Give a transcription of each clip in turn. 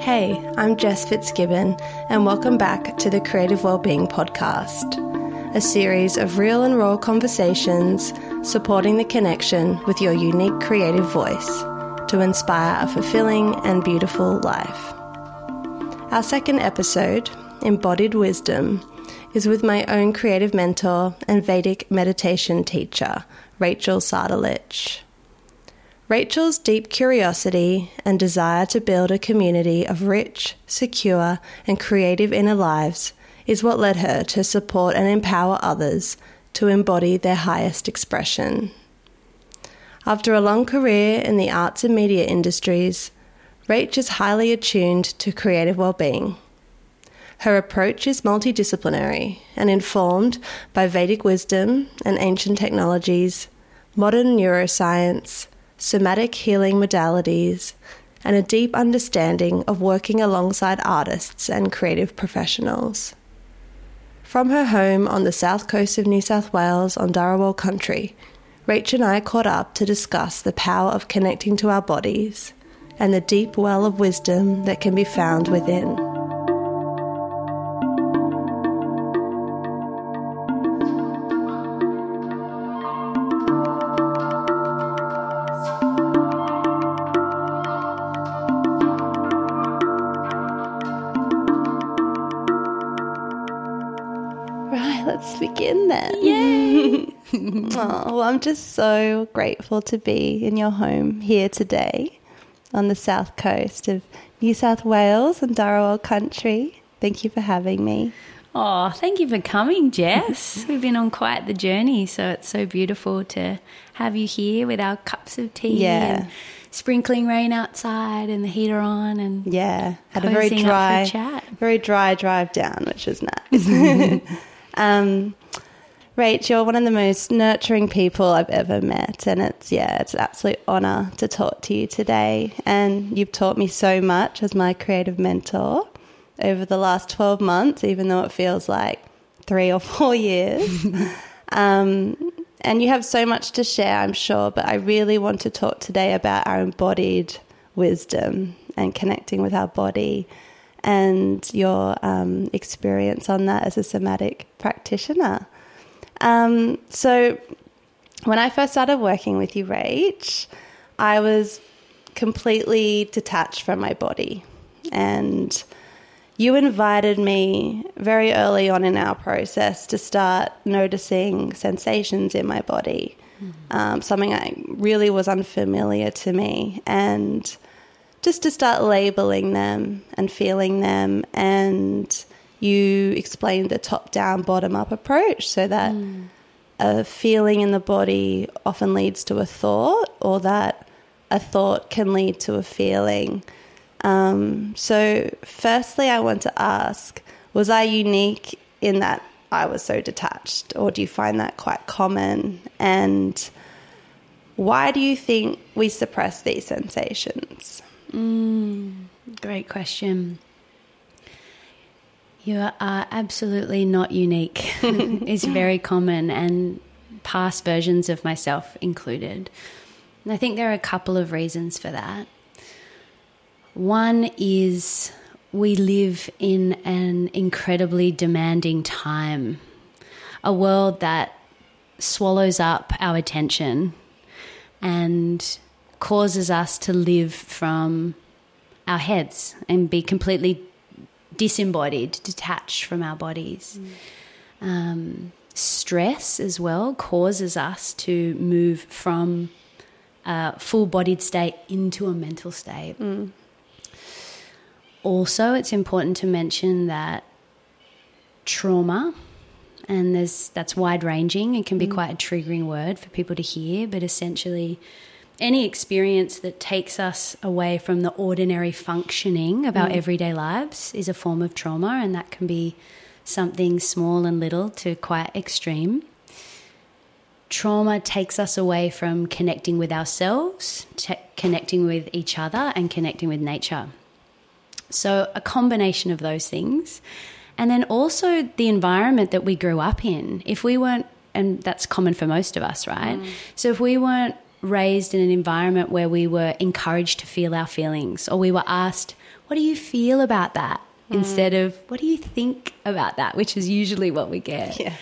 Hey, I'm Jess Fitzgibbon, and welcome back to the Creative Wellbeing Podcast, a series of real and raw conversations supporting the connection with your unique creative voice to inspire a fulfilling and beautiful life. Our second episode, Embodied Wisdom, is with my own creative mentor and Vedic meditation teacher, Rachael Sardelich. Rachael's deep curiosity and desire to build a community of rich, secure, and creative inner lives is what led her to support and empower others to embody their highest expression. After a long career in the arts and media industries, Rach is highly attuned to creative well-being. Her approach is multidisciplinary and informed by Vedic wisdom and ancient technologies, modern neuroscience, somatic healing modalities, and a deep understanding of working alongside artists and creative professionals. From her home on the south coast of New South Wales on Dharawal country, Rach and I caught up to discuss the power of connecting to our bodies and the deep well of wisdom that can be found within. Begin then. Yay! oh, well, I'm just so grateful to be in your home here today on the south coast of New South Wales and Dharawal country. Thank you for having me. Oh, thank you for coming, Jess. We've been on quite the journey, so it's so beautiful to have you here with our cups of tea yeah. and sprinkling rain outside and the heater on and yeah, had a very dry, very dry drive down, which was nice. Um, Rach, you're one of the most nurturing people I've ever met, and it's yeah, it's an absolute honor to talk to you today. And you've taught me so much as my creative mentor over the last twelve months, even though it feels like three or four years. um, and you have so much to share, I'm sure. But I really want to talk today about our embodied wisdom and connecting with our body and your um, experience on that as a somatic practitioner. Um, so, when I first started working with you, Rach, I was completely detached from my body. And you invited me very early on in our process to start noticing sensations in my body, mm-hmm. um, something that really was unfamiliar to me. And just to start labeling them and feeling them. And you explained the top down, bottom up approach so that mm. a feeling in the body often leads to a thought, or that a thought can lead to a feeling. Um, so, firstly, I want to ask was I unique in that I was so detached, or do you find that quite common? And why do you think we suppress these sensations? Mm, great question. You are absolutely not unique. it's very common, and past versions of myself included. And I think there are a couple of reasons for that. One is we live in an incredibly demanding time, a world that swallows up our attention and causes us to live from our heads and be completely disembodied, detached from our bodies. Mm. Um, stress as well causes us to move from a full bodied state into a mental state. Mm. Also, it's important to mention that trauma, and there's that's wide ranging. It can be mm. quite a triggering word for people to hear, but essentially, any experience that takes us away from the ordinary functioning of our mm. everyday lives is a form of trauma, and that can be something small and little to quite extreme. Trauma takes us away from connecting with ourselves, te- connecting with each other, and connecting with nature. So, a combination of those things. And then also the environment that we grew up in. If we weren't, and that's common for most of us, right? Mm. So, if we weren't raised in an environment where we were encouraged to feel our feelings or we were asked what do you feel about that? Mm. Instead of, what do you think about that? Which is usually what we get. Yeah.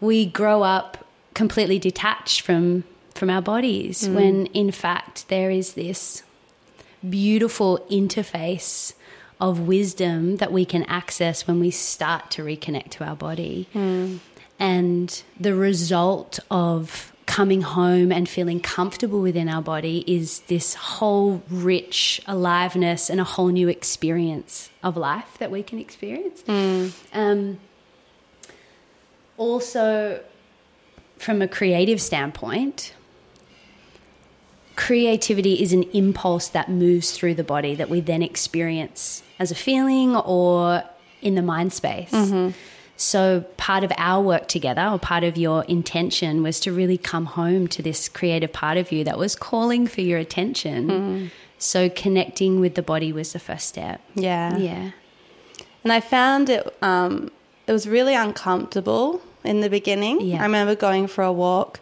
We grow up completely detached from from our bodies mm. when in fact there is this beautiful interface of wisdom that we can access when we start to reconnect to our body. Mm. And the result of coming home and feeling comfortable within our body is this whole rich aliveness and a whole new experience of life that we can experience. Mm. Um, also, from a creative standpoint, creativity is an impulse that moves through the body that we then experience as a feeling or in the mind space. Mm-hmm. So, part of our work together, or part of your intention, was to really come home to this creative part of you that was calling for your attention. Mm. So, connecting with the body was the first step. Yeah. Yeah. And I found it, um, it was really uncomfortable in the beginning. Yeah. I remember going for a walk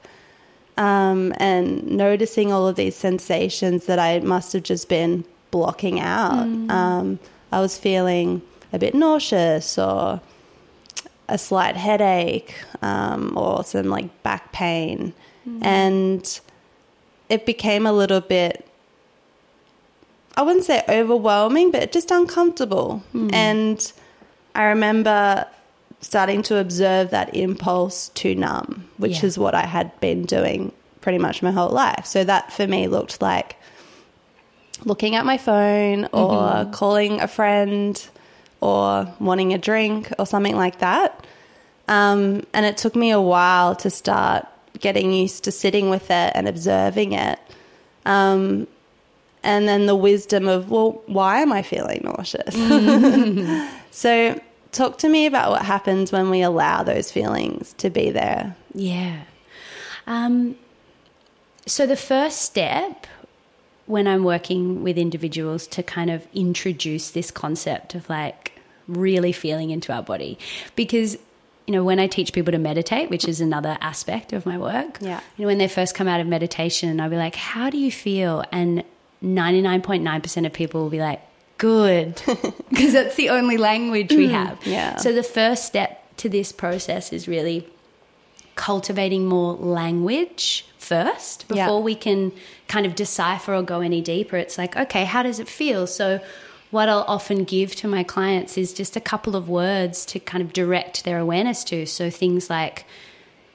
um, and noticing all of these sensations that I must have just been blocking out. Mm. Um, I was feeling a bit nauseous or a slight headache um, or some like back pain. Mm. And it became a little bit, I wouldn't say overwhelming, but just uncomfortable. Mm. And I remember starting to observe that impulse to numb, which Yeah. is what I had been doing pretty much my whole life. So that for me looked like looking at my phone or Mm-hmm. calling a friend or wanting a drink or something like that. Um, and it took me a while to start getting used to sitting with it and observing it. Um, and then the wisdom of, well, why am I feeling nauseous? so, talk to me about what happens when we allow those feelings to be there. Yeah. Um, so the first step when I'm working with individuals to kind of introduce this concept of like really feeling into our body, because you know when I teach people to meditate, which is another aspect of my work, Yeah. you know when they first come out of meditation, I'll be like, "How do you feel?" and 99.9% of people will be like, "Good," because that's the only language we mm, have. yeah. So the first step to this process is really cultivating more language first before Yeah. we can kind of decipher or go any deeper. It's like, okay, how does it feel? So, what I'll often give to my clients is just a couple of words to kind of direct their awareness to. So, things like,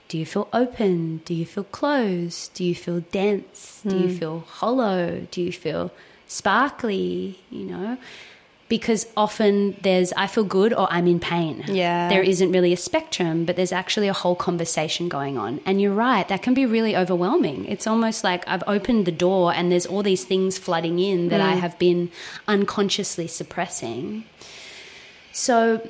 do you feel open? Do you feel closed? Do you feel dense? Do you hmm. feel hollow? Do you feel sparkly? You know? Because often there's, I feel good or I'm in pain. Yeah. There isn't really a spectrum, but there's actually a whole conversation going on. And you're right, that can be really overwhelming. It's almost like I've opened the door and there's all these things flooding in that I mm. have been unconsciously suppressing. So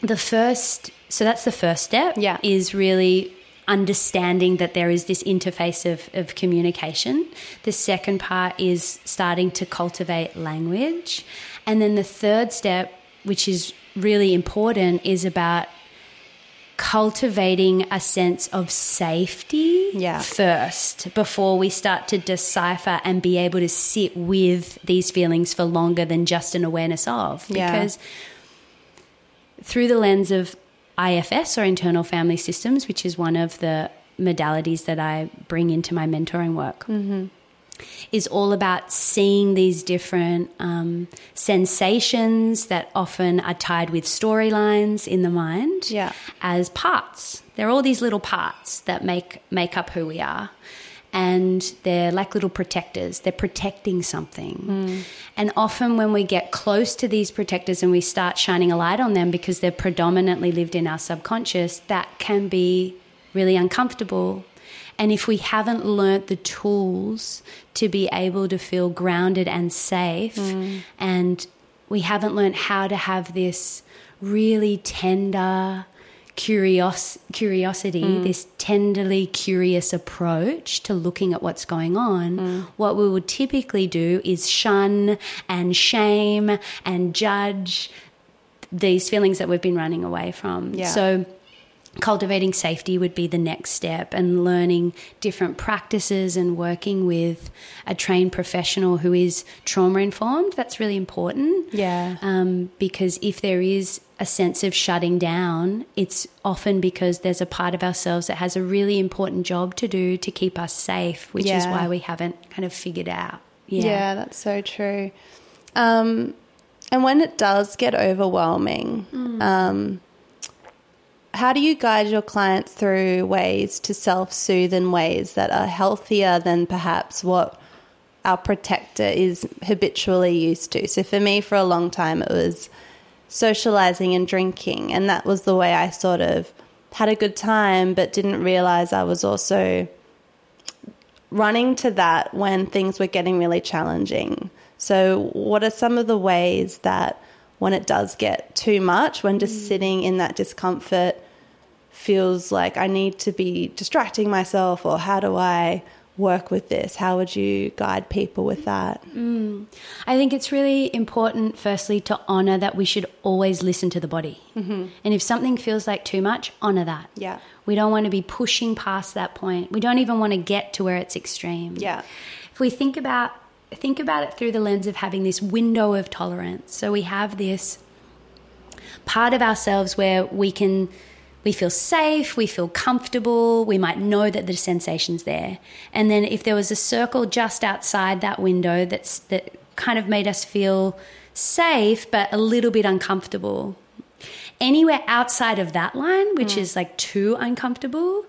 the first so that's the first step Yeah. is really understanding that there is this interface of, of communication the second part is starting to cultivate language and then the third step which is really important is about cultivating a sense of safety Yeah. first before we start to decipher and be able to sit with these feelings for longer than just an awareness of Yeah. because through the lens of IFS or internal family systems, which is one of the modalities that I bring into my mentoring work, mm-hmm. Is all about seeing these different um, sensations that often are tied with storylines in the mind Yeah. as parts. They're all these little parts that make make up who we are. And they're like little protectors. They're protecting something. And often, when we get close to these protectors and we start shining a light on them because they're predominantly lived in our subconscious, that can be really uncomfortable. And if we haven't learnt the tools to be able to feel grounded and safe, mm. and we haven't learnt how to have this really tender curios- curiosity, mm. this tenderly curious approach to looking at what's going on, mm. what we would typically do is shun and shame and judge these feelings that we've been running away from. Yeah. So cultivating safety would be the next step and learning different practices and working with a trained professional who is trauma informed that's really important. Yeah. Um, because if there is a sense of shutting down it's often because there's a part of ourselves that has a really important job to do to keep us safe which yeah. is why we haven't kind of figured out. Yeah, yeah that's so true. Um, and when it does get overwhelming mm. um, how do you guide your clients through ways to self soothe in ways that are healthier than perhaps what our protector is habitually used to? So, for me, for a long time, it was socializing and drinking, and that was the way I sort of had a good time, but didn't realize I was also running to that when things were getting really challenging. So, what are some of the ways that when it does get too much, when just mm. sitting in that discomfort feels like I need to be distracting myself, or how do I work with this? How would you guide people with that? Mm. I think it's really important, firstly, to honor that we should always listen to the body. Mm-hmm. And if something feels like too much, honor that. Yeah. We don't want to be pushing past that point. We don't even want to get to where it's extreme. Yeah. If we think about think about it through the lens of having this window of tolerance. So we have this part of ourselves where we can we feel safe, we feel comfortable, we might know that the sensation's there. And then if there was a circle just outside that window that's that kind of made us feel safe but a little bit uncomfortable. Anywhere outside of that line, which mm. is like too uncomfortable,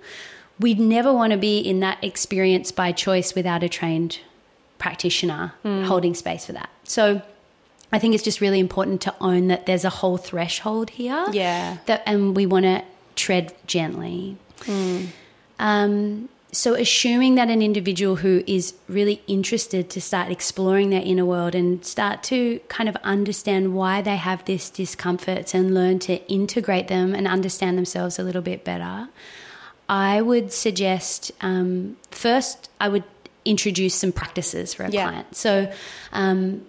we'd never want to be in that experience by choice without a trained practitioner mm. holding space for that. So I think it's just really important to own that there's a whole threshold here. Yeah. That and we want to tread gently. Mm. Um, so assuming that an individual who is really interested to start exploring their inner world and start to kind of understand why they have this discomforts and learn to integrate them and understand themselves a little bit better, I would suggest um, first I would introduce some practices for a yeah. client. So, um,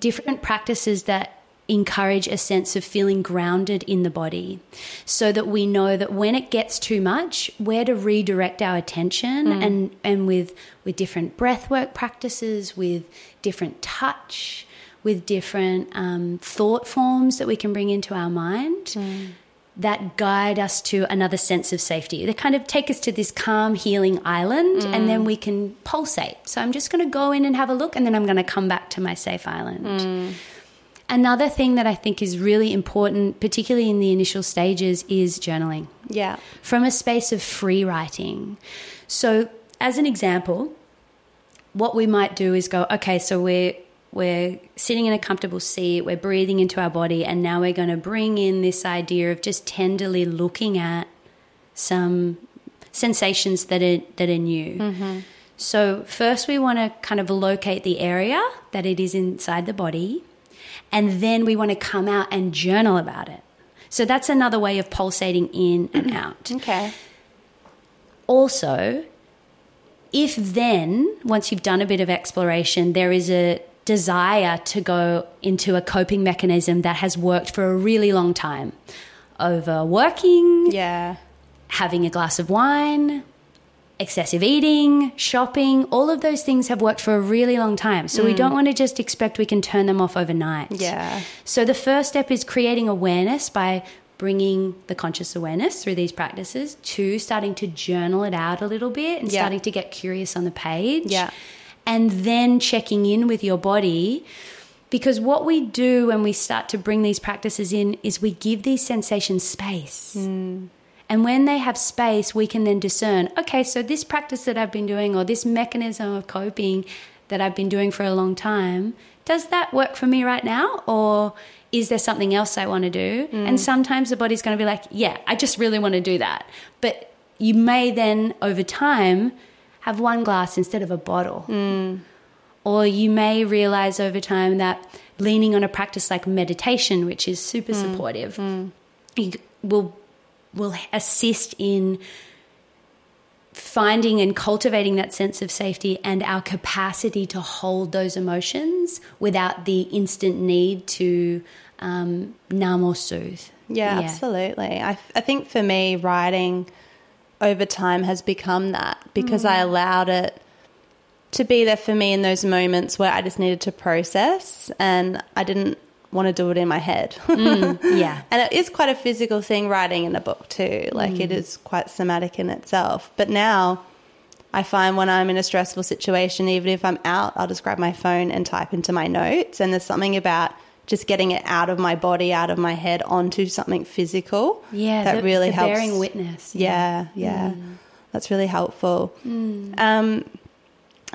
different practices that encourage a sense of feeling grounded in the body so that we know that when it gets too much where to redirect our attention mm. and and with with different breath work practices with different touch with different um, thought forms that we can bring into our mind mm that guide us to another sense of safety. They kind of take us to this calm, healing island, mm. and then mm. we can pulsate. So I'm just going to go in and have a look, and then I'm going to come back to my safe island. Another thing that I think is really important, particularly in the initial stages, is journaling. Yeah. From a space of free writing. So, as an example, what we might do is go, okay, so we're we're sitting in a comfortable seat, we're breathing into our body, and now we're going to bring in this idea of just tenderly looking at some sensations that are that are new. Mm-hmm. So first, we want to kind of locate the area that it is inside the body, and then we want to come out and journal about it. So that's another way of pulsating in and out. okay. Also, if then once you've done a bit of exploration, there is a desire to go into a coping mechanism that has worked for a really long time overworking, yeah, having a glass of wine, excessive eating, shopping, all of those things have worked for a really long time. So mm. we don't want to just expect we can turn them off overnight. Yeah. So the first step is creating awareness by bringing the conscious awareness through these practices to starting to journal it out a little bit and yeah. starting to get curious on the page. Yeah and then checking in with your body. Because what we do when we start to bring these practices in is we give these sensations space. Mm. And when they have space, we can then discern okay, so this practice that I've been doing or this mechanism of coping that I've been doing for a long time, does that work for me right now? Or is there something else I want to do? Mm. And sometimes the body's going to be like, yeah, I just really want to do that. But you may then, over time, have one glass instead of a bottle. Mm. Or you may realize over time that leaning on a practice like meditation, which is super mm. supportive, mm. will will assist in finding and cultivating that sense of safety and our capacity to hold those emotions without the instant need to um, numb or soothe. Yeah, yeah. absolutely. I, I think for me, writing over time has become that because mm. I allowed it to be there for me in those moments where I just needed to process and I didn't want to do it in my head. mm, yeah. And it is quite a physical thing writing in a book too. Like mm. it is quite somatic in itself. But now I find when I'm in a stressful situation, even if I'm out, I'll just grab my phone and type into my notes. And there's something about just getting it out of my body, out of my head, onto something physical. Yeah, that the, really the helps. Bearing witness. Yeah, yeah, yeah. Mm. that's really helpful. Mm. Um,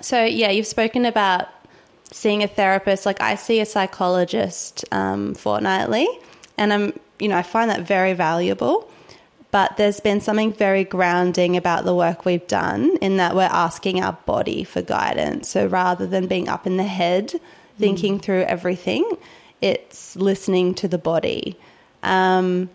so yeah, you've spoken about seeing a therapist. Like I see a psychologist um, fortnightly, and I'm you know I find that very valuable. But there's been something very grounding about the work we've done in that we're asking our body for guidance. So rather than being up in the head, thinking mm. through everything, it's listening to the body. Um,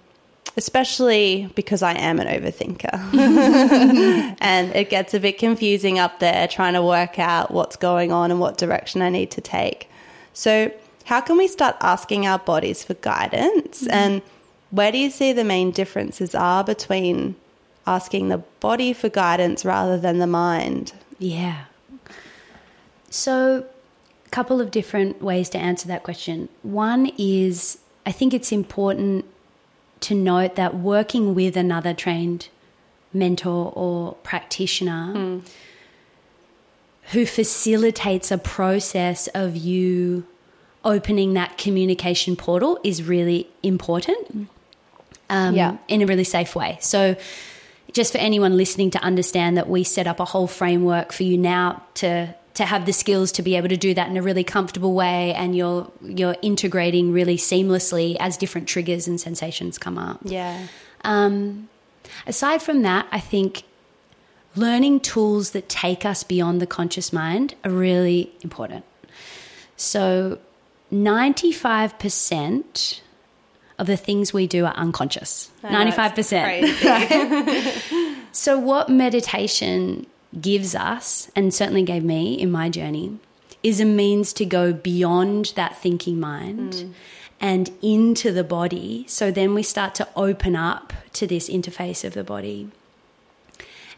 especially because I am an overthinker. and it gets a bit confusing up there trying to work out what's going on and what direction I need to take. So, how can we start asking our bodies for guidance? Mm-hmm. And where do you see the main differences are between asking the body for guidance rather than the mind? Yeah. So, a couple of different ways to answer that question. One is I think it's important to note that working with another trained mentor or practitioner mm. who facilitates a process of you opening that communication portal is really important um, yeah. in a really safe way. So, just for anyone listening to understand that we set up a whole framework for you now to to have the skills to be able to do that in a really comfortable way and you're you're integrating really seamlessly as different triggers and sensations come up. Yeah. Um, aside from that, I think learning tools that take us beyond the conscious mind are really important. So, 95% of the things we do are unconscious. Know, 95%. so, what meditation gives us, and certainly gave me in my journey, is a means to go beyond that thinking mind mm. and into the body. So then we start to open up to this interface of the body.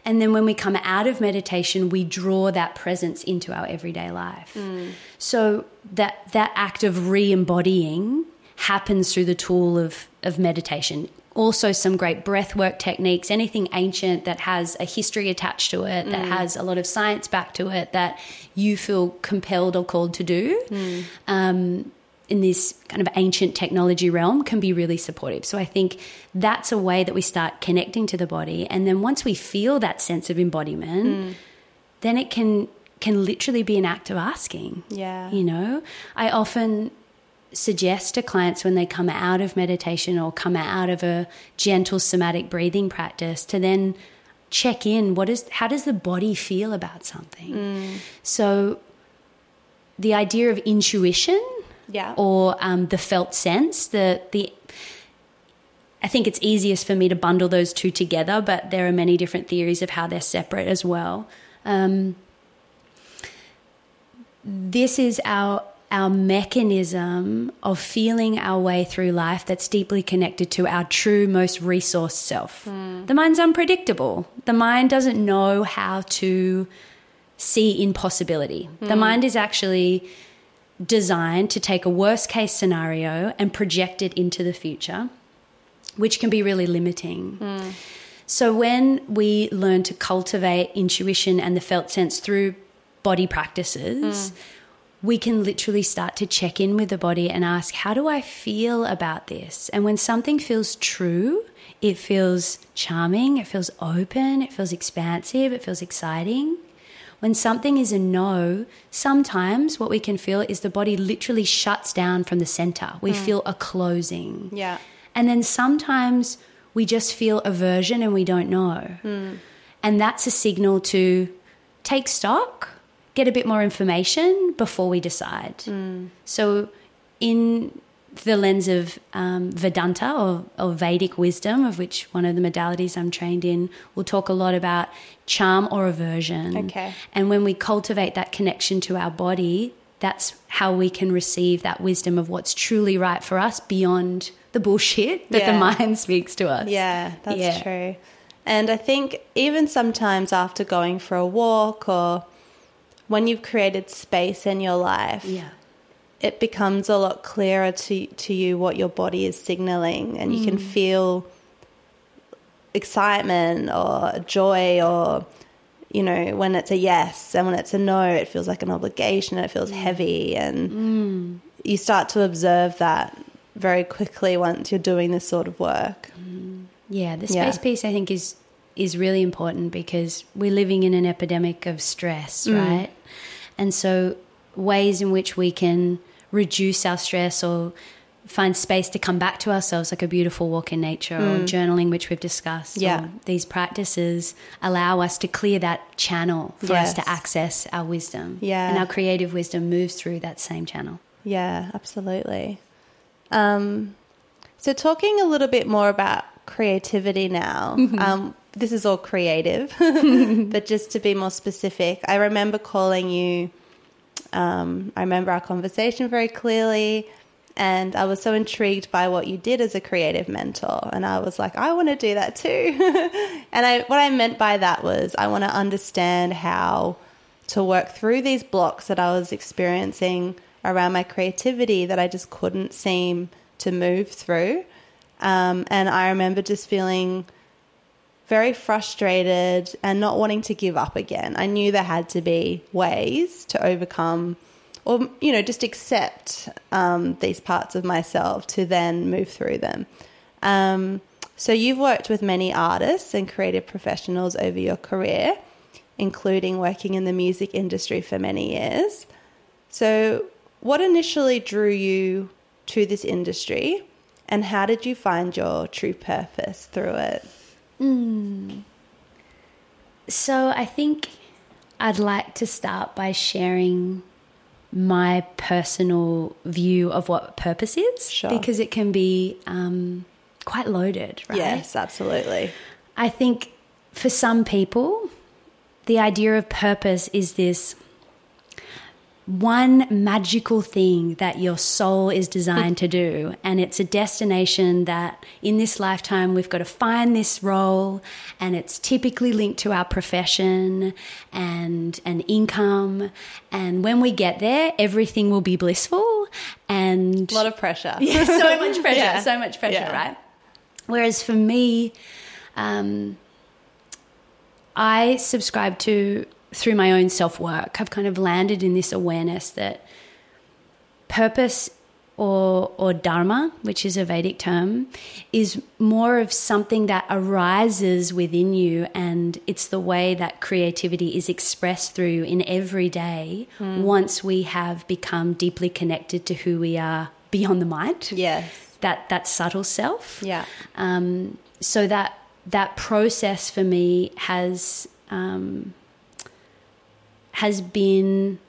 And then when we come out of meditation, we draw that presence into our everyday life. Mm. So that that act of re-embodying happens through the tool of, of meditation also some great breathwork techniques, anything ancient that has a history attached to it, mm. that has a lot of science back to it, that you feel compelled or called to do. Mm. Um, in this kind of ancient technology realm can be really supportive. So I think that's a way that we start connecting to the body and then once we feel that sense of embodiment mm. then it can can literally be an act of asking. Yeah. You know, I often suggest to clients when they come out of meditation or come out of a gentle somatic breathing practice to then check in what is how does the body feel about something mm. so the idea of intuition yeah. or um, the felt sense the the I think it's easiest for me to bundle those two together, but there are many different theories of how they're separate as well. Um, this is our our mechanism of feeling our way through life that's deeply connected to our true, most resourced self. Mm. The mind's unpredictable. The mind doesn't know how to see impossibility. Mm. The hmm. mind is actually designed to take a worst case scenario and project it into the future, which can be really limiting. Mm. So, when we learn to cultivate intuition and the felt sense through body practices, hmm we can literally start to check in with the body and ask, How do I feel about this? And when something feels true, it feels charming, it feels open, it feels expansive, it feels exciting. When something is a no, sometimes what we can feel is the body literally shuts down from the center. We mm. feel a closing. Yeah. And then sometimes we just feel aversion and we don't know. Mm. And that's a signal to take stock get a bit more information before we decide. Mm. So, in the lens of um, Vedanta or, or, Vedic wisdom, of which one of the modalities I'm trained in, we'll talk a lot about charm or aversion. Okay. And when we cultivate that connection to our body, that's how we can receive that wisdom of what's truly right for us beyond the bullshit that yeah. the mind speaks to us. Yeah, that's yeah. true. And I think even sometimes after going for a walk or when you've created space in your life, yeah. it becomes a lot clearer to to you what your body is signaling and you can mm. feel excitement or joy or you know, when it's a yes and when it's a no, it feels like an obligation and it feels mm. heavy. And mm. you start to observe that very quickly once you're doing this sort of work. Mm. Yeah, the space yeah. piece I think is is really important because we're living in an epidemic of stress, mm. right? And so ways in which we can reduce our stress or find space to come back to ourselves, like a beautiful walk in nature mm. or journaling, which we've discussed. Yeah. These practices allow us to clear that channel for yes. us to access our wisdom. Yeah. And our creative wisdom moves through that same channel. Yeah, absolutely. Um, so, talking a little bit more about creativity now. Mm-hmm. Um, this is all creative, but just to be more specific, I remember calling you. Um, I remember our conversation very clearly. And I was so intrigued by what you did as a creative mentor. And I was like, I want to do that too. and I, what I meant by that was I want to understand how to work through these blocks that I was experiencing around my creativity that I just couldn't seem to move through. Um, and I remember just feeling very frustrated and not wanting to give up again. I knew there had to be ways to overcome or you know just accept um, these parts of myself to then move through them. Um, so you've worked with many artists and creative professionals over your career, including working in the music industry for many years. So, what initially drew you to this industry, and how did you find your true purpose through it? Mm. So, I think I'd like to start by sharing my personal view of what purpose is sure. because it can be um, quite loaded, right? Yes, absolutely. I think for some people, the idea of purpose is this one magical thing that your soul is designed to do. And it's a destination that in this lifetime we've got to find this role and it's typically linked to our profession and an income. And when we get there, everything will be blissful and a lot of pressure. Yeah, so much pressure, yeah. so much pressure, yeah. right? Whereas for me, um, I subscribe to through my own self work, I've kind of landed in this awareness that purpose or, or dharma, which is a Vedic term, is more of something that arises within you, and it's the way that creativity is expressed through in every day mm. once we have become deeply connected to who we are beyond the mind. Yes. That, that subtle self. Yeah. Um, so that that process for me has um, has been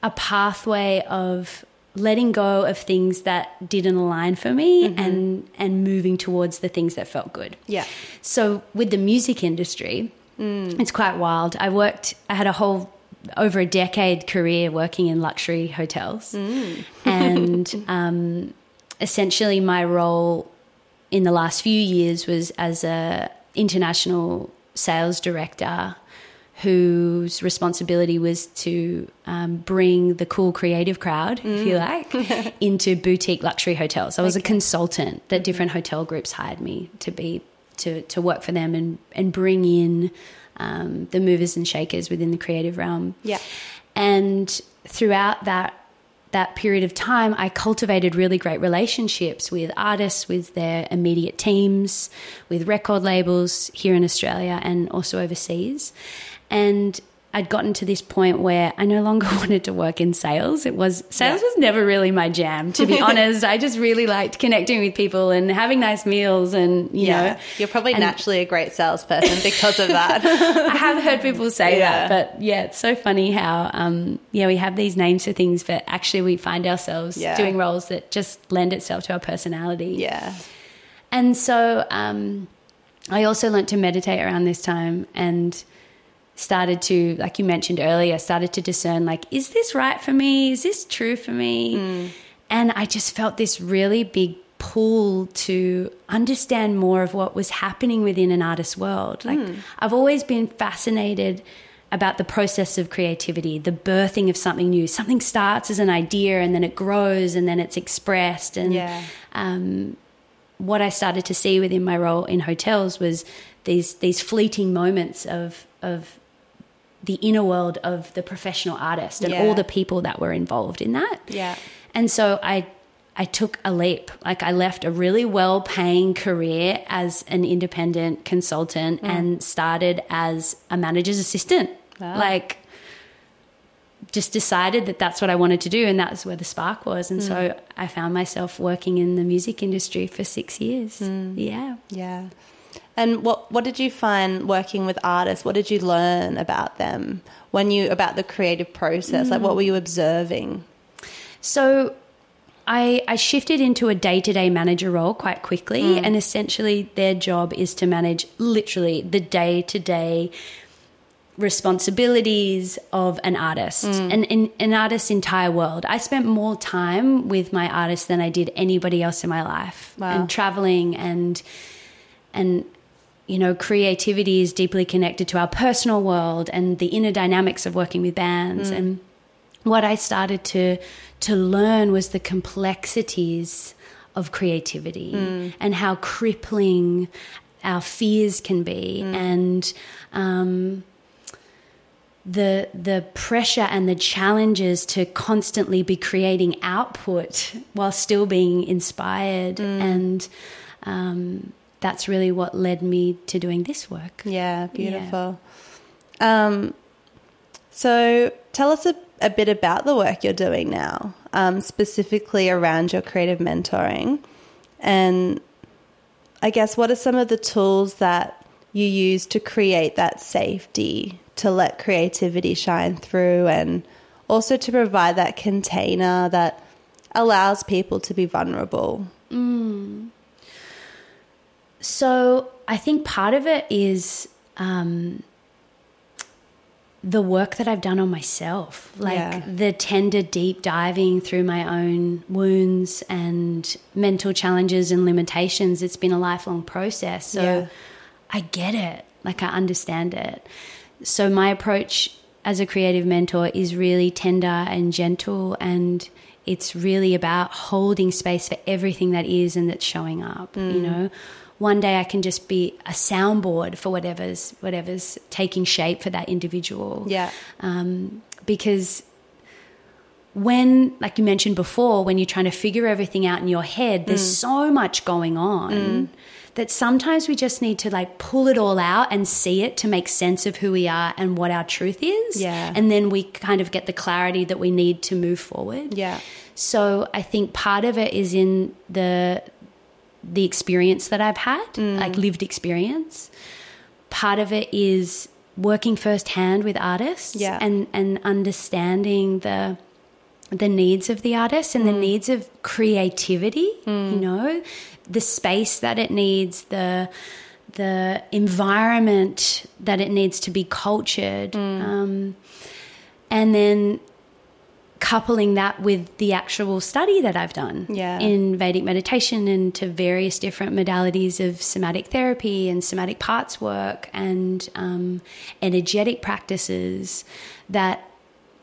a pathway of letting go of things that didn't align for me mm-hmm. and and moving towards the things that felt good. Yeah. So with the music industry, mm. it's quite wild. I worked I had a whole over a decade career working in luxury hotels. Mm. and um, essentially my role in the last few years was as a international sales director whose responsibility was to um, bring the cool creative crowd, mm. if you mm. like, into boutique luxury hotels. I was okay. a consultant that mm-hmm. different hotel groups hired me to be to to work for them and and bring in um, the movers and shakers within the creative realm. Yeah, and throughout that that period of time, I cultivated really great relationships with artists, with their immediate teams, with record labels here in Australia and also overseas. And I'd gotten to this point where I no longer wanted to work in sales. It was sales yeah. was never really my jam, to be honest. I just really liked connecting with people and having nice meals and you yeah. know. You're probably naturally a great salesperson because of that. I have heard people say yeah. that, but yeah, it's so funny how um, yeah, we have these names for things, but actually we find ourselves doing roles that just lend itself to our personality. Yeah. And so um, I also learned to meditate around this time and started to, like you mentioned earlier, started to discern like, is this right for me? Is this true for me? Mm. And I just felt this really big pull to understand more of what was happening within an artist's world. Like, mm. I've always been fascinated about the process of creativity, the birthing of something new. Something starts as an idea and then it grows and then it's expressed. And yeah. um, what I started to see within my role in hotels was these these fleeting moments of of the inner world of the professional artist and yeah. all the people that were involved in that. Yeah. And so I I took a leap. Like I left a really well paying career as an independent consultant mm. and started as a manager's assistant. Wow. Like just decided that that's what I wanted to do and that's where the spark was. And mm. so I found myself working in the music industry for six years. Mm. Yeah. Yeah. And what what did you find working with artists? What did you learn about them when you about the creative process? Mm. Like what were you observing? So I, I shifted into a day to day manager role quite quickly, mm. and essentially their job is to manage literally the day to day responsibilities of an artist mm. and in an artist's entire world. I spent more time with my artist than I did anybody else in my life, wow. and traveling and and you know, creativity is deeply connected to our personal world and the inner dynamics of working with bands. Mm. And what I started to to learn was the complexities of creativity mm. and how crippling our fears can be, mm. and um, the the pressure and the challenges to constantly be creating output while still being inspired mm. and um, that's really what led me to doing this work. Yeah, beautiful. Yeah. Um, so tell us a, a, bit about the work you're doing now, um, specifically around your creative mentoring. And I guess what are some of the tools that you use to create that safety, to let creativity shine through, and also to provide that container that allows people to be vulnerable? Mm. So I think part of it is um, the work that I've done on myself, like yeah. the tender deep diving through my own wounds and mental challenges and limitations. It's been a lifelong process. So yeah. I get it, like I understand it. So my approach as a creative mentor is really tender and gentle and it's really about holding space for everything that is and that's showing up, mm. you know one day I can just be a soundboard for whatever's whatever's taking shape for that individual. Yeah. Um, because when, like you mentioned before, when you're trying to figure everything out in your head, there's mm. so much going on. Mm. That sometimes we just need to like pull it all out and see it to make sense of who we are and what our truth is. Yeah. And then we kind of get the clarity that we need to move forward. Yeah. So I think part of it is in the the experience that I've had, mm. like lived experience. Part of it is working firsthand with artists yeah. and, and understanding the the needs of the artist and mm. the needs of creativity, mm. you know, the space that it needs, the the environment that it needs to be cultured. Mm. Um, and then coupling that with the actual study that I've done yeah. in Vedic meditation and to various different modalities of somatic therapy and somatic parts work and um, energetic practices that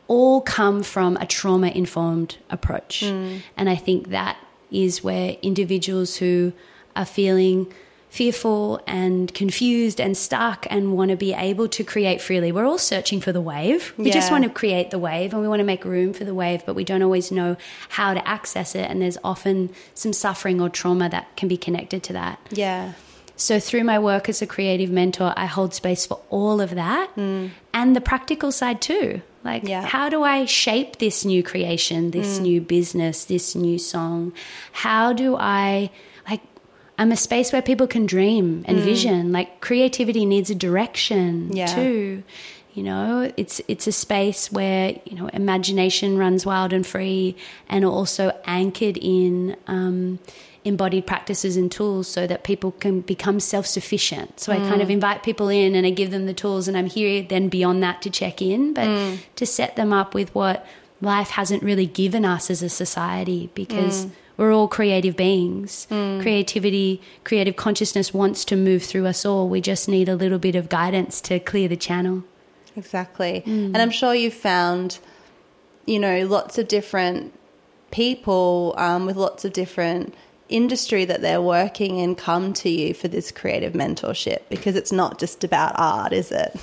all come from a trauma informed approach. Mm. And I think that is where individuals who are feeling fearful and confused and stuck and want to be able to create freely. We're all searching for the wave. We yeah. just want to create the wave and we want to make room for the wave, but we don't always know how to access it. And there's often some suffering or trauma that can be connected to that. Yeah. So, through my work as a creative mentor, I hold space for all of that mm. and the practical side too. Like, yeah. how do I shape this new creation, this mm. new business, this new song? How do I, I'm a space where people can dream and mm. vision. Like, creativity needs a direction yeah. too. You know, it's it's a space where you know imagination runs wild and free, and also anchored in um, embodied practices and tools so that people can become self sufficient. So mm. I kind of mm. invite people in and I give them the tools, and I'm here then beyond that to check in, but mm. to set them up with what life hasn't really given us as a society because. We're all creative beings. Mm. Creativity, creative consciousness wants to move through us all. We just need a little bit of guidance to clear the channel. Exactly. Mm. And I'm sure you've found, you know, lots of different people um, with lots of different industry that they're working in come to you for this creative mentorship because it's not just about art, is it?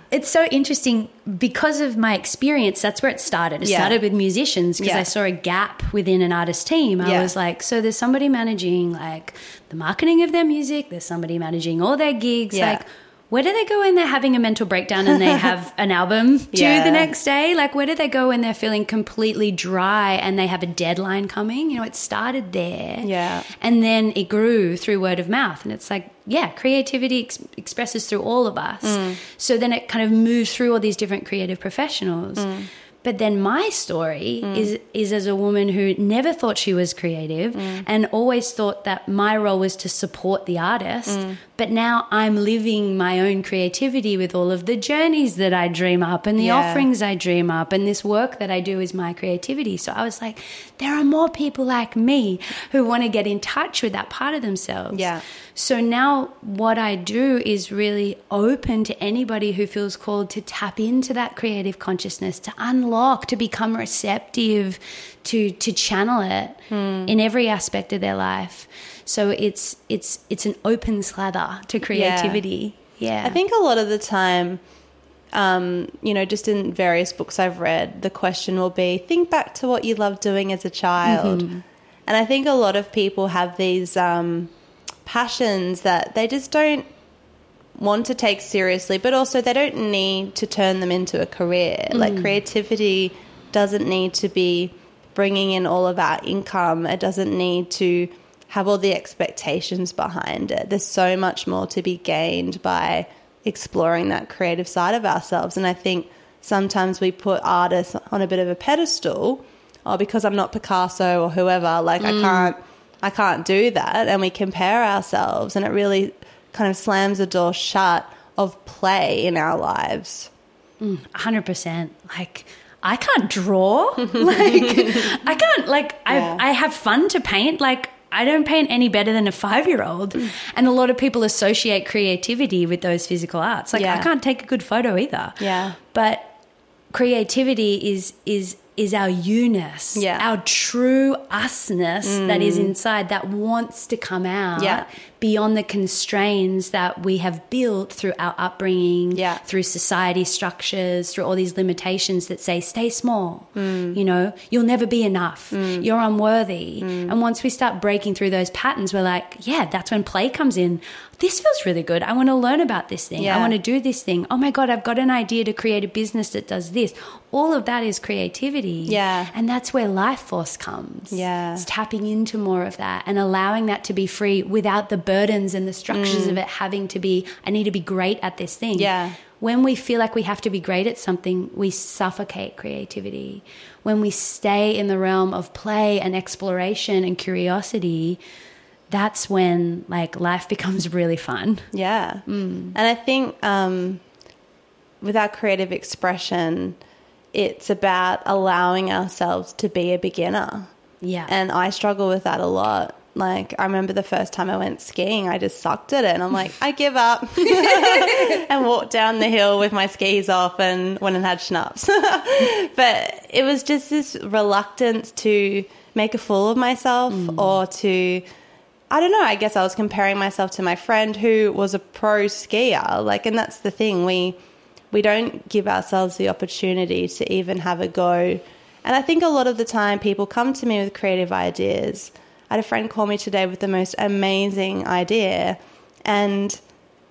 it's so interesting because of my experience. That's where it started. It yeah. started with musicians because yeah. I saw a gap within an artist team. I yeah. was like, so there's somebody managing like the marketing of their music, there's somebody managing all their gigs. Like, where do they go when they're having a mental breakdown and they have an album due yeah. the next day? Like, where do they go when they're feeling completely dry and they have a deadline coming? You know, it started there. Yeah. And then it grew through word of mouth. And it's like, yeah, creativity ex- expresses through all of us. Mm. So then it kind of moves through all these different creative professionals. Mm. But then my story mm. is is as a woman who never thought she was creative mm. and always thought that my role was to support the artist. Mm. But now I'm living my own creativity with all of the journeys that I dream up and the yeah. offerings I dream up and this work that I do is my creativity. So I was like, there are more people like me who want to get in touch with that part of themselves. Yeah. So now what I do is really open to anybody who feels called to tap into that creative consciousness, to unlock, to become receptive, to to channel it mm. in every aspect of their life. So it's it's it's an open slather to creativity. Yeah. yeah. I think a lot of the time um, you know, just in various books I've read, the question will be think back to what you loved doing as a child. Mm-hmm. And I think a lot of people have these um, passions that they just don't want to take seriously, but also they don't need to turn them into a career. Mm. Like creativity doesn't need to be bringing in all of our income, it doesn't need to have all the expectations behind it. There's so much more to be gained by exploring that creative side of ourselves. And I think sometimes we put artists on a bit of a pedestal. Oh, because I'm not Picasso or whoever, like mm. I can't I can't do that. And we compare ourselves, and it really kind of slams the door shut of play in our lives. Mm, 100%. Like, I can't draw. like, I can't, like, yeah. I, I have fun to paint. Like, I don't paint any better than a five year old. Mm. And a lot of people associate creativity with those physical arts. Like, yeah. I can't take a good photo either. Yeah. But creativity is, is, is our you-ness, yeah. our true usness mm. that is mm. inside that wants to come out yeah. beyond the constraints that we have built through our upbringing, yeah. through society structures, through all these limitations that say, stay small, mm. you know, you'll never be enough, mm. you're unworthy. Mm. And once we start breaking through those patterns, we're like, yeah, that's when play comes in this feels really good. I want to learn about this thing. Yeah. I want to do this thing. Oh my God, I've got an idea to create a business that does this. All of that is creativity. Yeah. And that's where life force comes. Yeah. It's tapping into more of that and allowing that to be free without the burdens and the structures mm. of it having to be, I need to be great at this thing. Yeah. When we feel like we have to be great at something, we suffocate creativity. When we stay in the realm of play and exploration and curiosity, that's when like life becomes really fun. Yeah. Mm. And I think um, with our creative expression, it's about allowing ourselves to be a beginner. Yeah. And I struggle with that a lot. Like, I remember the first time I went skiing, I just sucked at it. And I'm like, I give up. and walked down the hill with my skis off and went and had schnapps. but it was just this reluctance to make a fool of myself mm. or to I don't know. I guess I was comparing myself to my friend who was a pro skier. Like, and that's the thing. We we don't give ourselves the opportunity to even have a go. And I think a lot of the time people come to me with creative ideas. I had a friend call me today with the most amazing idea, And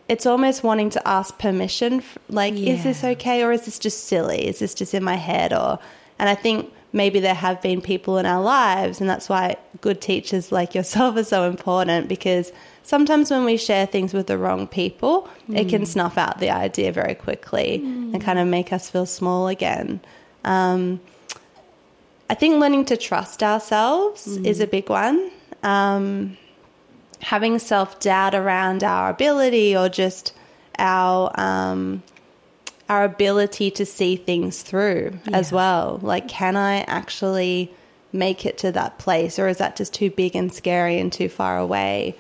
it's almost wanting to ask permission like yeah. is this okay or is this just silly is this just in my head or and i think maybe there have been people in our lives and that's why good teachers like yourself are so important because sometimes when we share things with the wrong people mm. it can mm. snuff out the idea very quickly mm. and kind of make us feel small again um, i think learning to trust ourselves mm. is a big one um, having self doubt around our ability or just our um, our ability to see things through yeah. as well. Like, can I actually make it to that place, or is that just too big and scary and too far away?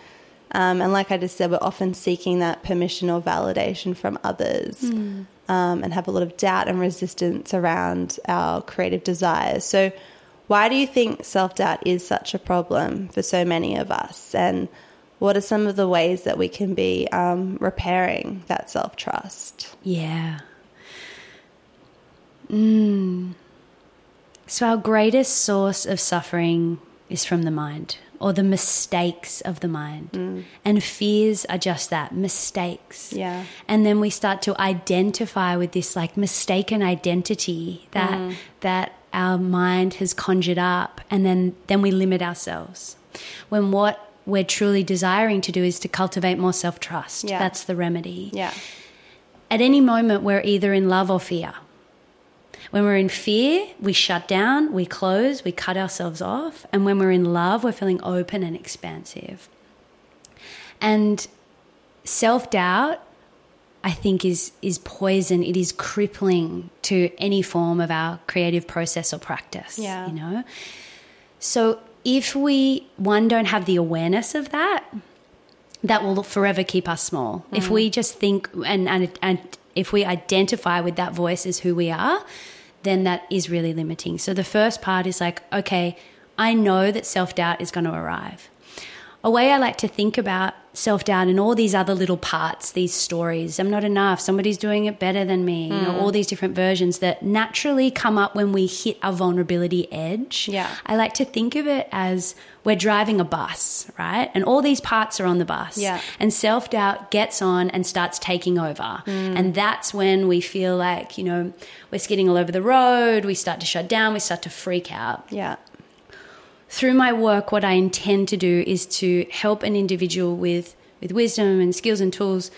Um, and like I just said, we're often seeking that permission or validation from others. Mm. Um, and have a lot of doubt and resistance around our creative desires. So, why do you think self doubt is such a problem for so many of us? And what are some of the ways that we can be um, repairing that self trust? Yeah. Mm. So, our greatest source of suffering is from the mind or the mistakes of the mind. Mm. And fears are just that mistakes. Yeah. And then we start to identify with this like mistaken identity that mm. that our mind has conjured up and then then we limit ourselves. When what we're truly desiring to do is to cultivate more self trust. Yeah. That's the remedy. Yeah. At any moment, we're either in love or fear. When we're in fear, we shut down, we close, we cut ourselves off. And when we're in love, we're feeling open and expansive. And self doubt, I think, is, is poison. It is crippling to any form of our creative process or practice. Yeah. You know? So if we, one, don't have the awareness of that, that will forever keep us small. Mm. If we just think and, and, and if we identify with that voice as who we are, then that is really limiting. So the first part is like, okay, I know that self doubt is going to arrive. A way I like to think about self doubt and all these other little parts, these stories. I'm not enough. Somebody's doing it better than me. Mm. You know, hmm. all these different versions that naturally come up when we hit our vulnerability edge. Yeah. I like to think of it as we're driving a bus, right? And all these parts are on the bus. Yeah. And self doubt gets on and starts taking over. Mm. And that's when we feel like, you know, we're skidding all over the road. We start to shut down. We start to freak out. Yeah through my work, what I intend to do is to help an individual with, with wisdom and skills and tools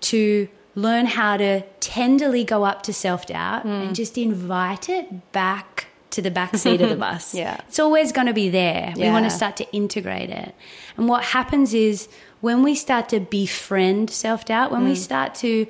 to learn how to tenderly go up to self doubt mm. and just invite it back to the back seat of the bus. Yeah. It's always going to be there. Yeah. We want to start to integrate it. And what happens is when we start to befriend self doubt, when mm. we start to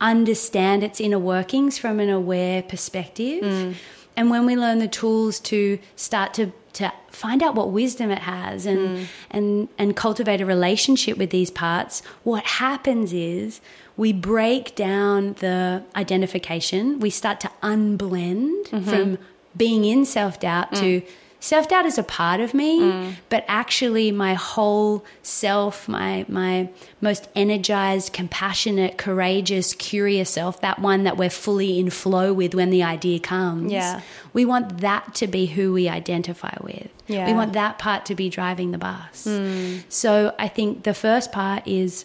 understand its inner workings from an aware perspective, mm. and when we learn the tools to start to to find out what wisdom it has and mm. and and cultivate a relationship with these parts what happens is we break down the identification we start to unblend mm-hmm. from being in self-doubt mm. to self doubt is a part of me, mm. but actually my whole self, my my most energized, compassionate, courageous, curious self, that one that we're fully in flow with when the idea comes. Yeah. We want that to be who we identify with. Yeah. We want that part to be driving the bus. Mm. So I think the first part is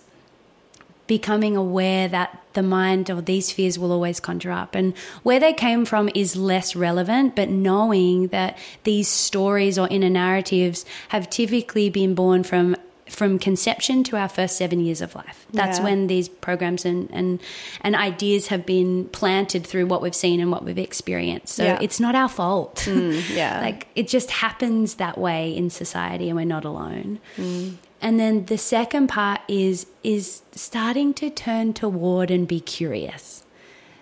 becoming aware that the mind or these fears will always conjure up. And where they came from is less relevant, but knowing that these stories or inner narratives have typically been born from from conception to our first seven years of life. That's yeah. when these programs and, and and ideas have been planted through what we've seen and what we've experienced. So yeah. it's not our fault. Mm, yeah. like it just happens that way in society and we're not alone. Mm. And then the second part is is starting to turn toward and be curious.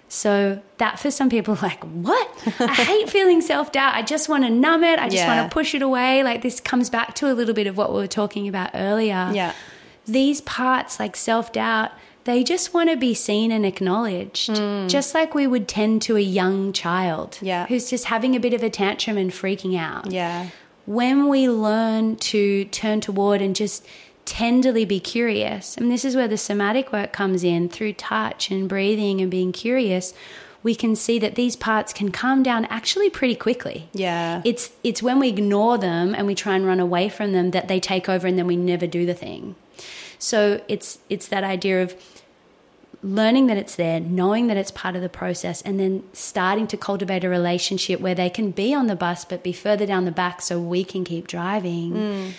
So that for some people like, what? I hate feeling self-doubt. I just want to numb it. I just yeah. want to push it away. Like this comes back to a little bit of what we were talking about earlier. Yeah. These parts like self-doubt, they just want to be seen and acknowledged, mm. just like we would tend to a young child yeah. who's just having a bit of a tantrum and freaking out. Yeah when we learn to turn toward and just tenderly be curious, and this is where the somatic work comes in through touch and breathing and being curious, we can see that these parts can calm down actually pretty quickly. Yeah. It's it's when we ignore them and we try and run away from them that they take over and then we never do the thing. So it's it's that idea of learning that it's there, knowing that it's part of the process, and then starting to cultivate a relationship where they can be on the bus but be further down the back so we can keep driving. Mm.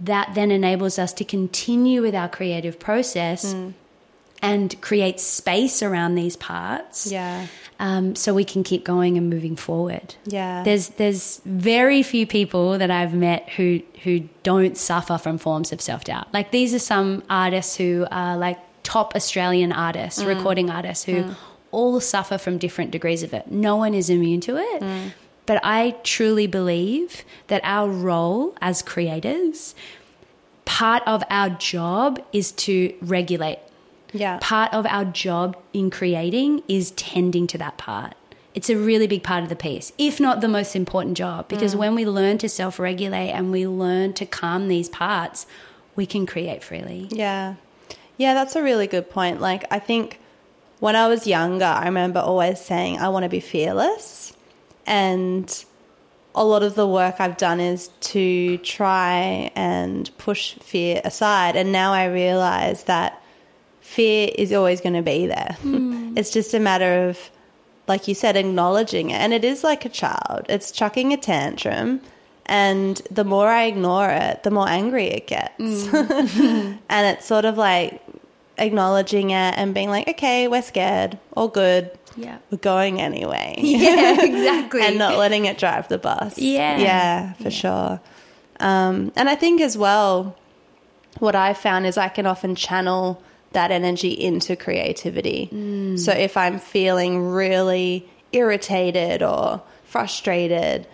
That then enables us to continue with our creative process mm. and create space around these parts. Yeah. Um, so we can keep going and moving forward. Yeah. There's there's very few people that I've met who who don't suffer from forms of self doubt. Like these are some artists who are like top Australian artists, mm. recording artists who mm. all suffer from different degrees of it. No one is immune to it. Mm. But I truly believe that our role as creators, part of our job is to regulate. Yeah. Part of our job in creating is tending to that part. It's a really big part of the piece, if not the most important job, because mm. when we learn to self regulate and we learn to calm these parts, we can create freely. Yeah. Yeah, that's a really good point. Like, I think when I was younger, I remember always saying, I want to be fearless. And a lot of the work I've done is to try and push fear aside. And now I realize that fear is always going to be there. Mm. it's just a matter of, like you said, acknowledging it. And it is like a child, it's chucking a tantrum and the more I ignore it, the more angry it gets. Mm. and it's sort of like acknowledging it and being like, okay, we're scared, all good. Yeah. We're going anyway. Yeah, exactly. and not letting it drive the bus. Yeah. Yeah, for yeah. sure. Um, and I think as well, what I found is I can often channel that energy into creativity. Mm. So if I'm feeling really irritated or frustrated,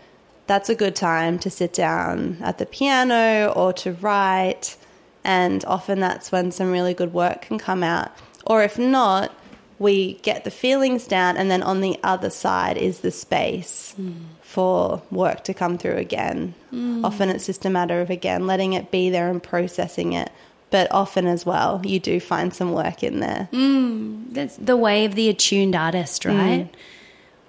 that's a good time to sit down at the piano or to write. And often that's when some really good work can come out. Or if not, we get the feelings down, and then on the other side is the space mm. for work to come through again. Mm. Often it's just a matter of, again, letting it be there and processing it. But often as well, you do find some work in there. Mm. That's the way of the attuned artist, right?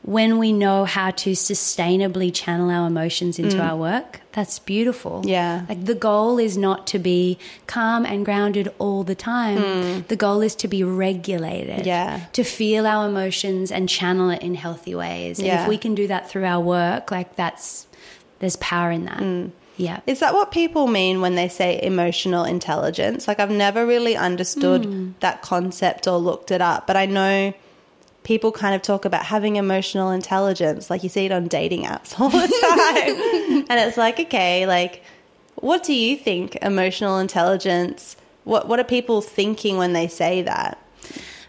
When we know how to sustainably channel our emotions into mm. our work, that's beautiful. Yeah. Like the goal is not to be calm and grounded all the time. Mm. The goal is to be regulated. Yeah. To feel our emotions and channel it in healthy ways. And yeah. if we can do that through our work, like that's there's power in that. Mm. Yeah. Is that what people mean when they say emotional intelligence? Like I've never really understood mm. that concept or looked it up, but I know people kind of talk about having emotional intelligence, like you see it on dating apps all the time. and it's like, okay, like, what do you think emotional intelligence? What what are people thinking when they say that?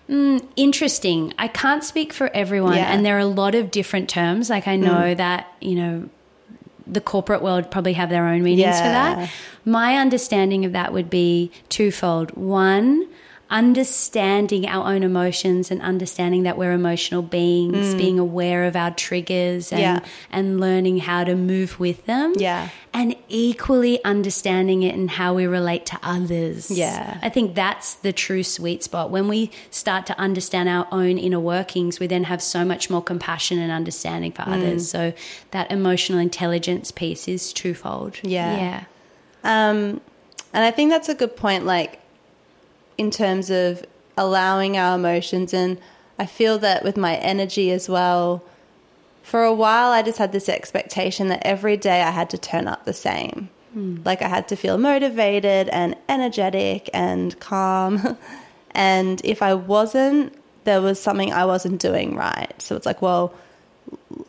Mm, interesting. I can't speak for everyone, yeah. and there are a lot of different terms. Like I know mm. that you know the corporate world probably have their own meanings yeah. for that. My understanding of that would be twofold. One, understanding our own emotions and understanding that we're emotional beings, mm. being aware of our triggers and, yeah. and learning how to move with them. Yeah. And equally understanding it and how we relate to others. Yeah. I think that's the true sweet spot. When we start to understand our own inner workings, we then have so much more compassion and understanding for mm. others. So that emotional intelligence piece is twofold. Yeah. Yeah. Um, and I think that's a good point. Like, in terms of allowing our emotions. And I feel that with my energy as well, for a while, I just had this expectation that every day I had to turn up the same. Mm. Like I had to feel motivated and energetic and calm. and if I wasn't, there was something I wasn't doing right. So it's like, well,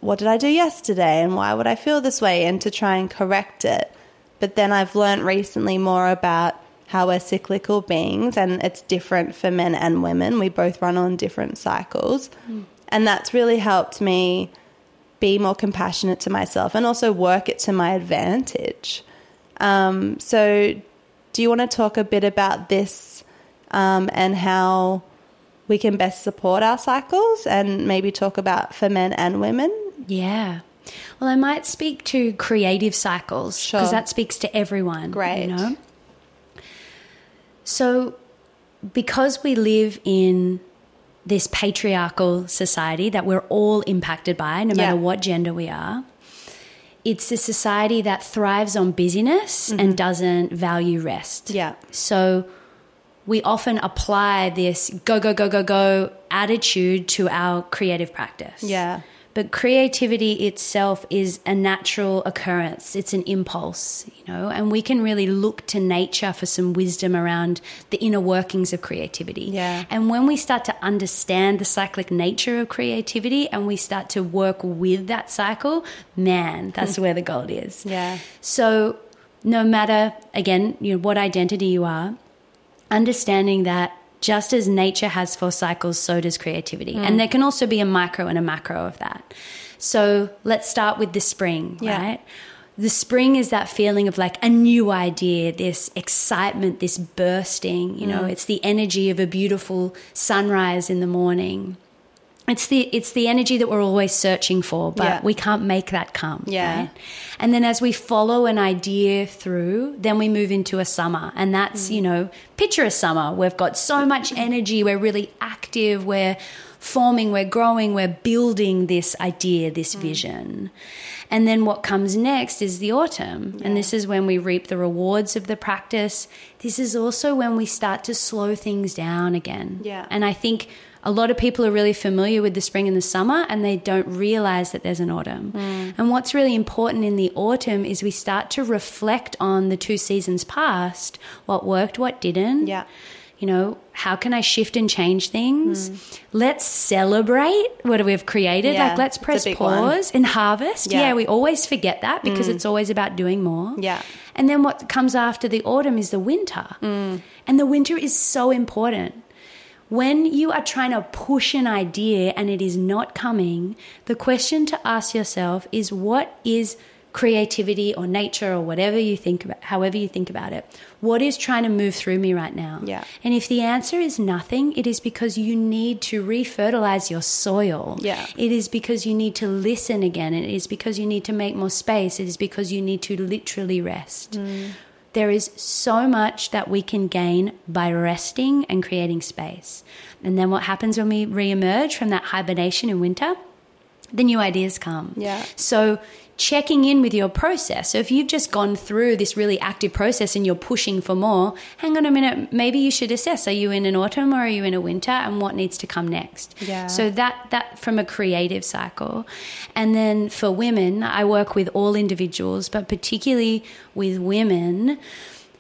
what did I do yesterday and why would I feel this way? And to try and correct it. But then I've learned recently more about how we're cyclical beings and it's different for men and women. We both run on different cycles. Mm. And that's really helped me be more compassionate to myself and also work it to my advantage. Um, so, do you want to talk a bit about this um, and how we can best support our cycles and maybe talk about for men and women? Yeah. Well, I might speak to creative cycles because sure. that speaks to everyone. Great. You know? So, because we live in this patriarchal society that we're all impacted by, no matter yeah. what gender we are, it's a society that thrives on busyness mm-hmm. and doesn't value rest. Yeah. So, we often apply this go, go, go, go, go attitude to our creative practice. Yeah. But creativity itself is a natural occurrence. It's an impulse, you know, and we can really look to nature for some wisdom around the inner workings of creativity. Yeah. And when we start to understand the cyclic nature of creativity and we start to work with that cycle, man, that's hmm. where the gold is. Yeah. So no matter again, you know, what identity you are, understanding that just as nature has four cycles, so does creativity. Mm. And there can also be a micro and a macro of that. So let's start with the spring, yeah. right? The spring is that feeling of like a new idea, this excitement, this bursting, you know, mm. it's the energy of a beautiful sunrise in the morning it's the it's the energy that we're always searching for, but yeah. we can't make that come. Yeah. Right? And then as we follow an idea through, then we move into a summer, and that's mm. you know picture a summer. We've got so much energy. We're really active. We're forming. We're growing. We're building this idea, this mm. vision. And then what comes next is the autumn. Yeah. And this is when we reap the rewards of the practice. This is also when we start to slow things down again. Yeah. And I think a lot of people are really familiar with the spring and the summer and they don't realize that there's an autumn. Mm. And what's really important in the autumn is we start to reflect on the two seasons past what worked, what didn't. Yeah. You know, how can I shift and change things? Mm. Let's celebrate what we've created. Yeah, like, let's press pause one. and harvest. Yeah. yeah. we always forget that because mm. it's always about doing more. Yeah. And then what comes after the autumn is the winter. Mm. And the winter is so important when you are trying to push an idea and it is not coming, the question to ask yourself is what is creativity or nature or whatever you think about, however you think about it, what is trying to move through me right now? Yeah. And if the answer is nothing, it is because you need to refertilize your soil. Yeah. It is because you need to listen again. It is because you need to make more space. It is because you need to literally rest. Mm. There is so much that we can gain by resting and creating space. And then what happens when we re-emerge from that hibernation in winter? The new ideas come. Yeah. So checking in with your process. So if you've just gone through this really active process and you're pushing for more, hang on a minute, maybe you should assess are you in an autumn or are you in a winter and what needs to come next. Yeah. So that that from a creative cycle. And then for women, I work with all individuals, but particularly with women,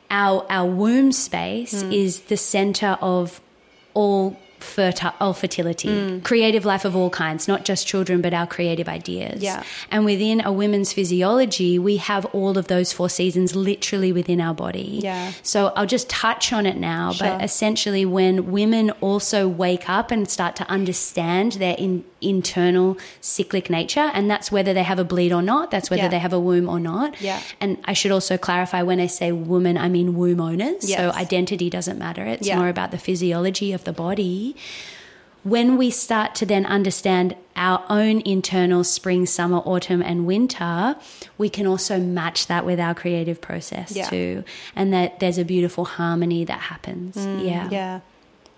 our our womb space mm. is the center of all fertile fertility, mm. creative life of all kinds, not just children, but our creative ideas. Yeah. And within a women's physiology, we have all of those four seasons literally within our body. Yeah. So I'll just touch on it now, sure. but essentially, when women also wake up and start to understand their in, internal cyclic nature, and that's whether they have a bleed or not, that's whether yeah. they have a womb or not. Yeah. And I should also clarify when I say woman, I mean womb owners. Yes. So identity doesn't matter. It's yeah. more about the physiology of the body when we start to then understand our own internal spring, summer, autumn, and winter, we can also match that with our creative process yeah. too. And that there's a beautiful harmony that happens. Mm, yeah. Yeah.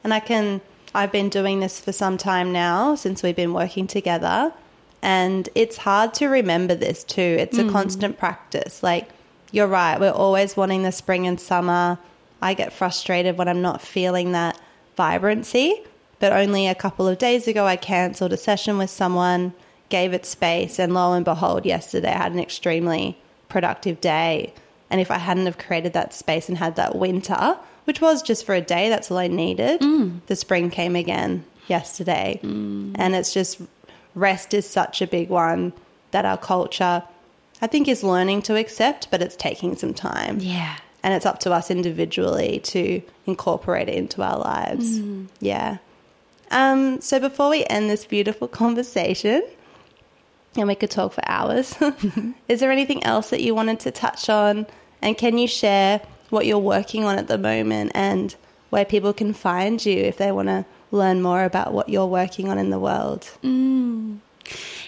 And I can, I've been doing this for some time now since we've been working together. And it's hard to remember this too. It's a mm. constant practice. Like, you're right. We're always wanting the spring and summer. I get frustrated when I'm not feeling that vibrancy. But only a couple of days ago, I cancelled a session with someone, gave it space, and lo and behold, yesterday I had an extremely productive day. And if I hadn't have created that space and had that winter, which was just for a day, that's all I needed, mm. the spring came again yesterday. Mm. And it's just rest is such a big one that our culture, I think, is learning to accept, but it's taking some time. Yeah. And it's up to us individually to incorporate it into our lives. Mm. Yeah. Um, so before we end this beautiful conversation, and we could talk for hours, is there anything else that you wanted to touch on? And can you share what you're working on at the moment and where people can find you if they want to learn more about what you're working on in the world? Mm.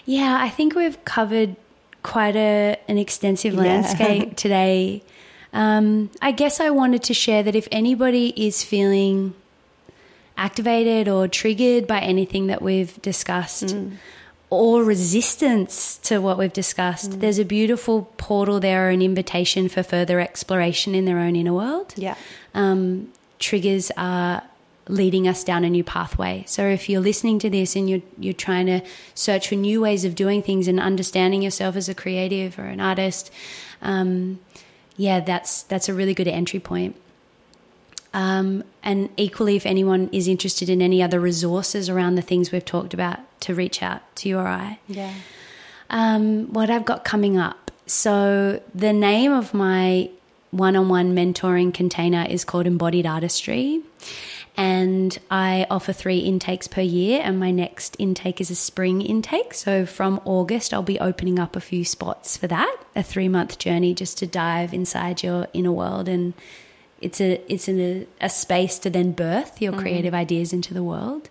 Yeah, I think we've covered quite a, an extensive landscape yeah. today. Um, I guess I wanted to share that if anybody is feeling activated or triggered by anything that we've discussed. Mm. Or resistance to what we've discussed, mm. there's a beautiful portal there, an invitation for further exploration in their own inner world. Yeah. Um, triggers are leading us down a new pathway. So if you're listening to this and you're you're trying to search for new ways of doing things and understanding yourself as a creative or an artist, um, yeah, that's that's a really good entry point. Um, and equally, if anyone is interested in any other resources around the things we've talked about, to reach out to you or I. Yeah. Um, what I've got coming up. So the name of my one-on-one mentoring container is called Embodied Artistry and I offer three intakes per year, and my next intake is a spring intake. So from August, I'll be opening up a few spots for that, a three month journey just to dive inside your inner world, and it's a it's a, a space to then birth your mm. creative ideas into the world.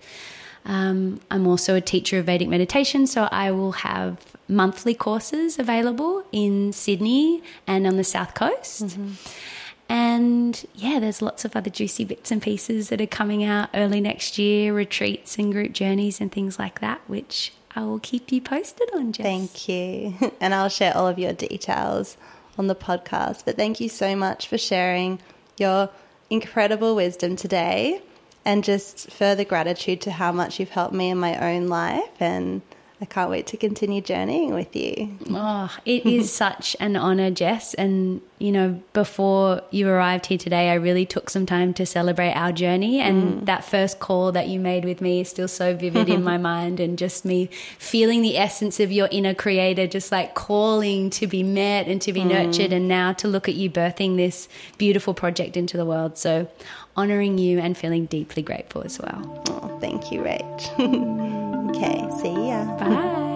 Um, I'm also a teacher of Vedic meditation, so I will have monthly courses available in Sydney and on the south coast. Mm-hmm. And yeah, there's lots of other juicy bits and pieces that are coming out early next year, retreats and group journeys and things like that, which I will keep you posted on, Jess. Thank you. And I'll share all of your details on the podcast. But thank you so much for sharing your incredible wisdom today and just further gratitude to how much you've helped me in my own life and I can't wait to continue journeying with you. Oh, it is such an honor, Jess. And, you know, before you arrived here today, I really took some time to celebrate our journey. And mm. that first call that you made with me is still so vivid in my mind. And just me feeling the essence of your inner creator, just like calling to be met and to be mm. nurtured. And now to look at you birthing this beautiful project into the world. So, honoring you and feeling deeply grateful as well. Oh, thank you, Rach. Okay, see ya. Bye.